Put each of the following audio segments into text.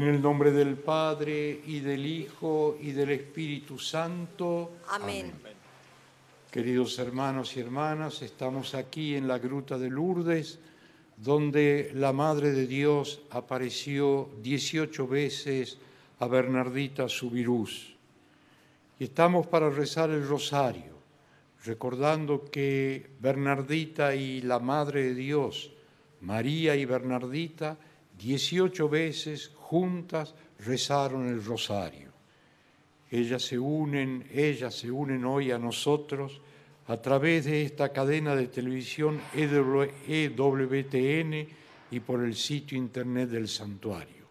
En el nombre del Padre y del Hijo y del Espíritu Santo. Amén. Queridos hermanos y hermanas, estamos aquí en la Gruta de Lourdes, donde la Madre de Dios apareció 18 veces a Bernardita Subirús. Y estamos para rezar el rosario, recordando que Bernardita y la Madre de Dios, María y Bernardita, 18 veces juntas rezaron el rosario. Ellas se unen, ellas se unen hoy a nosotros a través de esta cadena de televisión EWTN y por el sitio internet del santuario.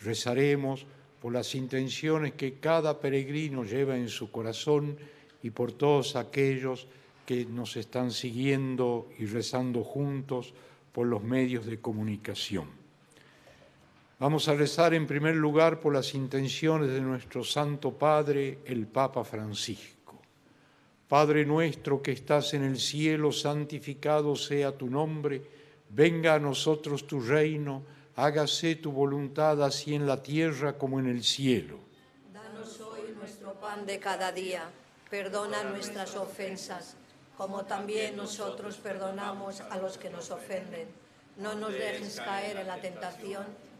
Rezaremos por las intenciones que cada peregrino lleva en su corazón y por todos aquellos que nos están siguiendo y rezando juntos por los medios de comunicación. Vamos a rezar en primer lugar por las intenciones de nuestro Santo Padre, el Papa Francisco. Padre nuestro que estás en el cielo, santificado sea tu nombre, venga a nosotros tu reino, hágase tu voluntad así en la tierra como en el cielo. Danos hoy nuestro pan de cada día, perdona nuestras ofensas, como también nosotros perdonamos a los que nos ofenden. No nos dejes caer en la tentación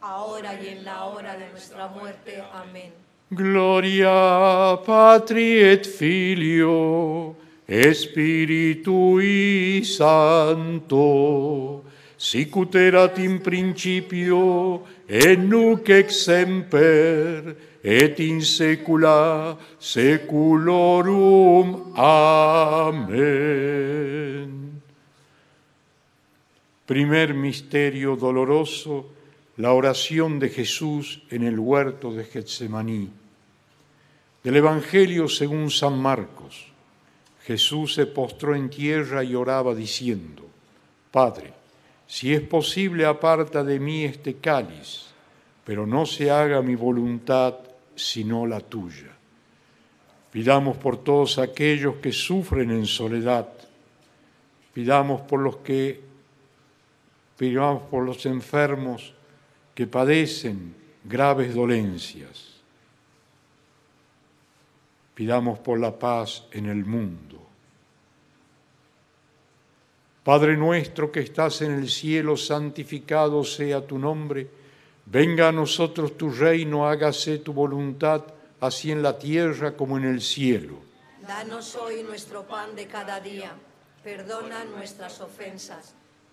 ahora y en la hora de nuestra muerte. Amén. Gloria Patri et Filio, Spiritui Santo, sicut erat in principio, et nunc semper, et in saecula saeculorum. Amén. Primer misterio doloroso la oración de Jesús en el huerto de Getsemaní. Del Evangelio según San Marcos, Jesús se postró en tierra y oraba diciendo, Padre, si es posible aparta de mí este cáliz, pero no se haga mi voluntad sino la tuya. Pidamos por todos aquellos que sufren en soledad, pidamos por los que pidamos por los enfermos, que padecen graves dolencias. Pidamos por la paz en el mundo. Padre nuestro que estás en el cielo, santificado sea tu nombre. Venga a nosotros tu reino, hágase tu voluntad, así en la tierra como en el cielo. Danos hoy nuestro pan de cada día. Perdona nuestras ofensas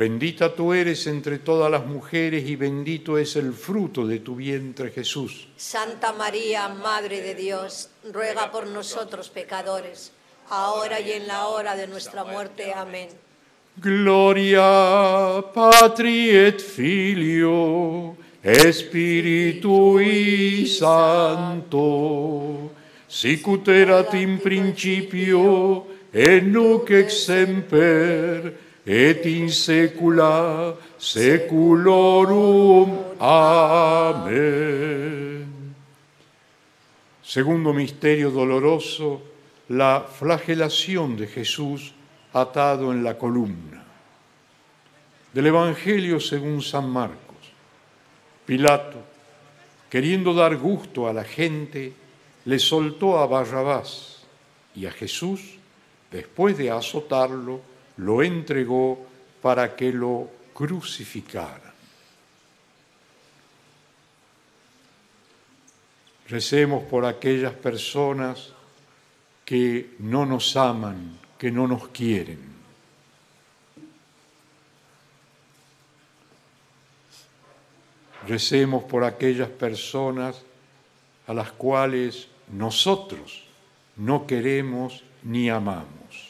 Bendita tú eres entre todas las mujeres y bendito es el fruto de tu vientre Jesús. Santa María, Madre de Dios, ruega por nosotros pecadores, ahora y en la hora de nuestra muerte. Amén. Gloria Patri et Filio Spiritui Santo, sicut erat in principio, et nunc semper, et in saecula saeculorum. Amén. Segundo misterio doloroso, la flagelación de Jesús atado en la columna. Del Evangelio según San Marcos. Pilato, queriendo dar gusto a la gente, le soltó a Barrabás y a Jesús, después de azotarlo, lo entregó para que lo crucificaran. Recemos por aquellas personas que no nos aman, que no nos quieren Recemos por aquellas personas a las cuales nosotros no queremos ni amamos.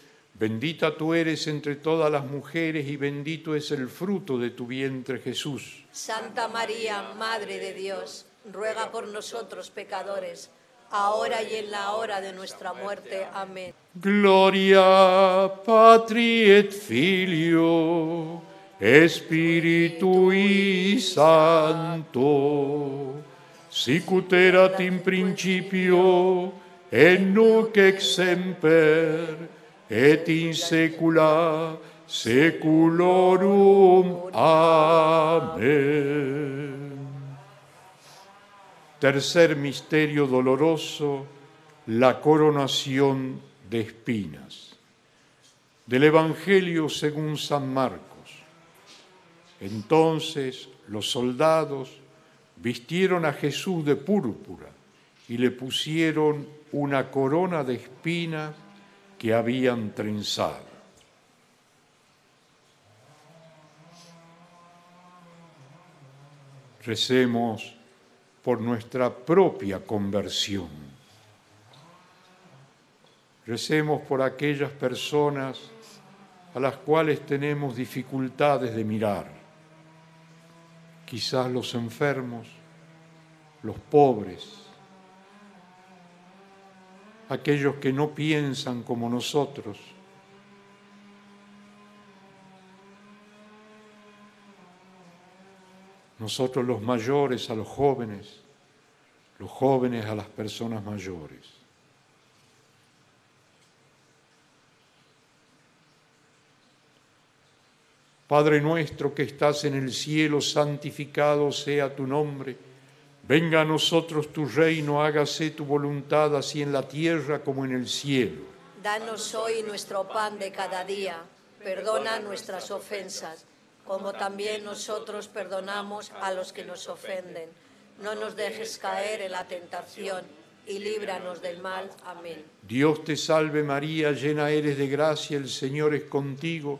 Bendita tú eres entre todas las mujeres y bendito es el fruto de tu vientre Jesús. Santa María, Madre de Dios, ruega por nosotros pecadores, ahora y en la hora de nuestra muerte. Amén. Gloria Patri et Filio, Spiritui Santo, sicut erat in principio, et nunc ex semper, et in saecula saeculorum. Amén. Tercer misterio doloroso, la coronación de espinas. Del Evangelio según San Marcos. Entonces los soldados vistieron a Jesús de púrpura y le pusieron una corona de espinas que habían trenzado. Recemos por nuestra propia conversión. Recemos por aquellas personas a las cuales tenemos dificultades de mirar. Quizás los enfermos, los pobres, aquellos que no piensan como nosotros. Nosotros los mayores a los jóvenes, los jóvenes a las personas mayores. Padre nuestro que estás en el cielo, santificado sea tu nombre Venga a nosotros tu reino, hágase tu voluntad así en la tierra como en el cielo. Danos hoy nuestro pan de cada día, perdona nuestras ofensas, como también nosotros perdonamos a los que nos ofenden. No nos dejes caer en la tentación y líbranos del mal. Amén. Dios te salve María, llena eres de gracia, el Señor es contigo.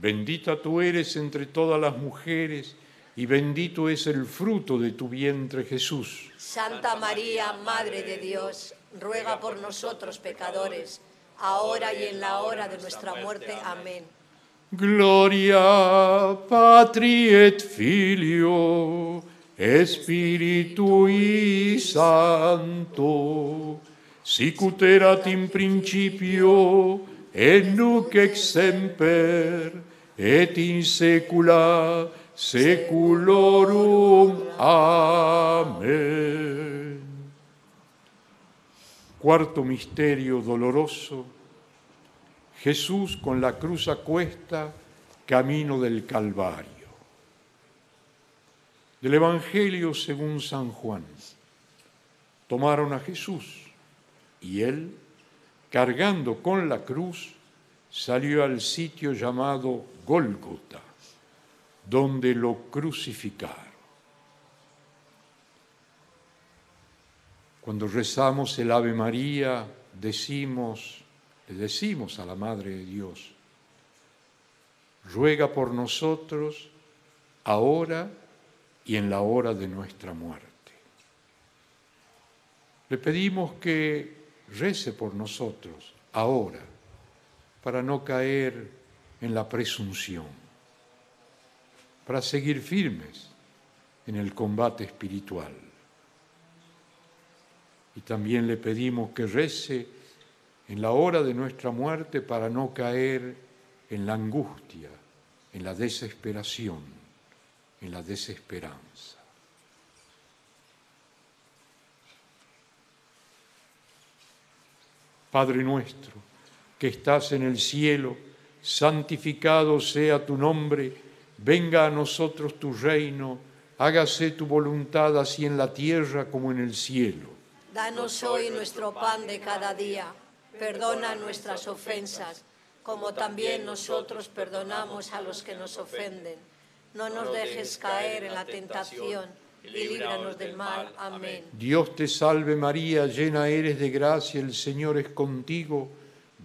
bendita tú eres entre todas las mujeres, y bendito es el fruto de tu vientre Jesús. Santa María, Madre de Dios, ruega por nosotros pecadores, ahora y en la hora de nuestra muerte. Amén. Gloria Patri et Filio Spiritui Santo, sicut erat in principio, et nunc et semper, et in saecula seculorum. Amén. Cuarto misterio doloroso. Jesús con la cruz a cuesta, camino del Calvario. Del Evangelio según San Juan. Tomaron a Jesús y él, cargando con la cruz, salió al sitio llamado Gólgota, donde lo crucificaron. Cuando rezamos el Ave María, decimos, le decimos a la Madre de Dios, ruega por nosotros ahora y en la hora de nuestra muerte. Le pedimos que rece por nosotros ahora para no caer en la presunción, para seguir firmes en el combate espiritual. Y también le pedimos que rece en la hora de nuestra muerte para no caer en la angustia, en la desesperación en la desesperanza. Padre nuestro, que estás en el cielo, santificado sea tu nombre, venga a nosotros tu reino, hágase tu voluntad así en la tierra como en el cielo. Danos hoy nuestro pan de cada día, perdona nuestras ofensas, como también nosotros perdonamos a los que nos ofenden no nos dejes caer en la tentación y líbranos del mal. Amén. Dios te salve María, llena eres de gracia, el Señor es contigo,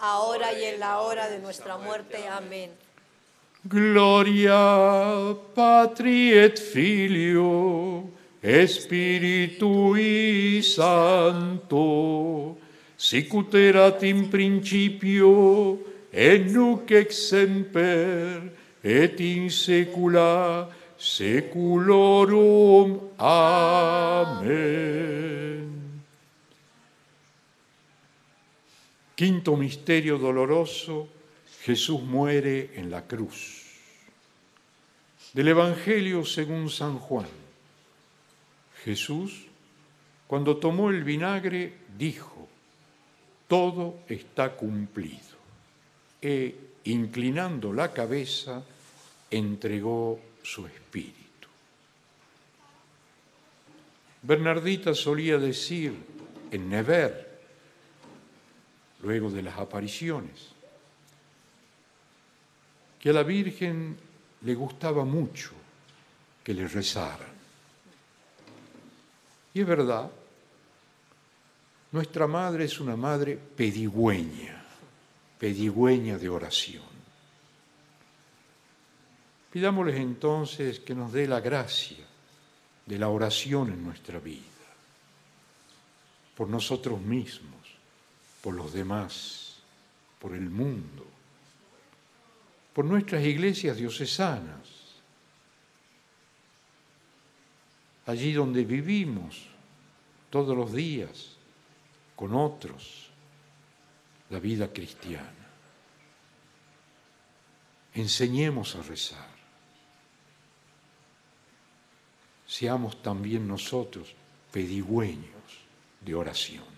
ahora y en la hora de nuestra muerte. Amén. Gloria Patri et Filio, Spiritui Santo, sicut erat in principio et nuc semper, et in secula seculorum. Amén. Quinto misterio doloroso, Jesús muere en la cruz. Del Evangelio según San Juan. Jesús, cuando tomó el vinagre, dijo, todo está cumplido e, inclinando la cabeza, entregó su espíritu. Bernardita solía decir en Never, luego de las apariciones, que a la Virgen le gustaba mucho que le rezaran. Y es verdad, nuestra madre es una madre pedigüeña pedigüeña de oración. Pidámosles entonces que nos dé la gracia de la oración en nuestra vida, por nosotros mismos, por los demás, por el mundo, por nuestras iglesias diocesanas, allí donde vivimos todos los días con otros la vida cristiana. Enseñemos a rezar. Seamos también nosotros pedigüeños de oración.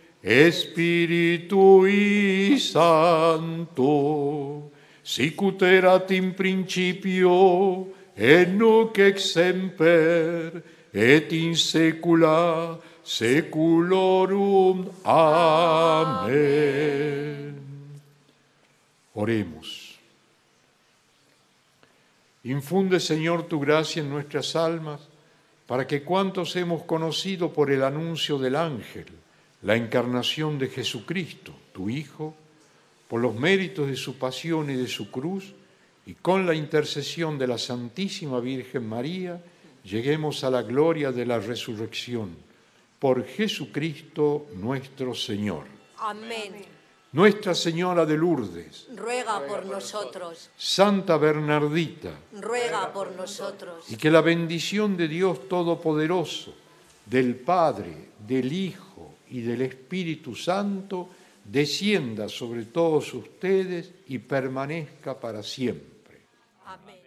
Spiritui Santo, sicut in principio, et nunc semper, et in saecula seculorum. Amén. Oremos. Infunde, Señor, tu gracia en nuestras almas para que cuantos hemos conocido por el anuncio del ángel la encarnación de Jesucristo, tu Hijo, por los méritos de su pasión y de su cruz, y con la intercesión de la Santísima Virgen María, lleguemos a la gloria de la resurrección. Por Jesucristo nuestro Señor. Amén. Nuestra Señora de Lourdes, ruega por nosotros. Santa Bernardita, ruega por nosotros. Y que la bendición de Dios Todopoderoso, del Padre, del Hijo y del Espíritu Santo, descienda sobre todos ustedes y permanezca para siempre. Amén.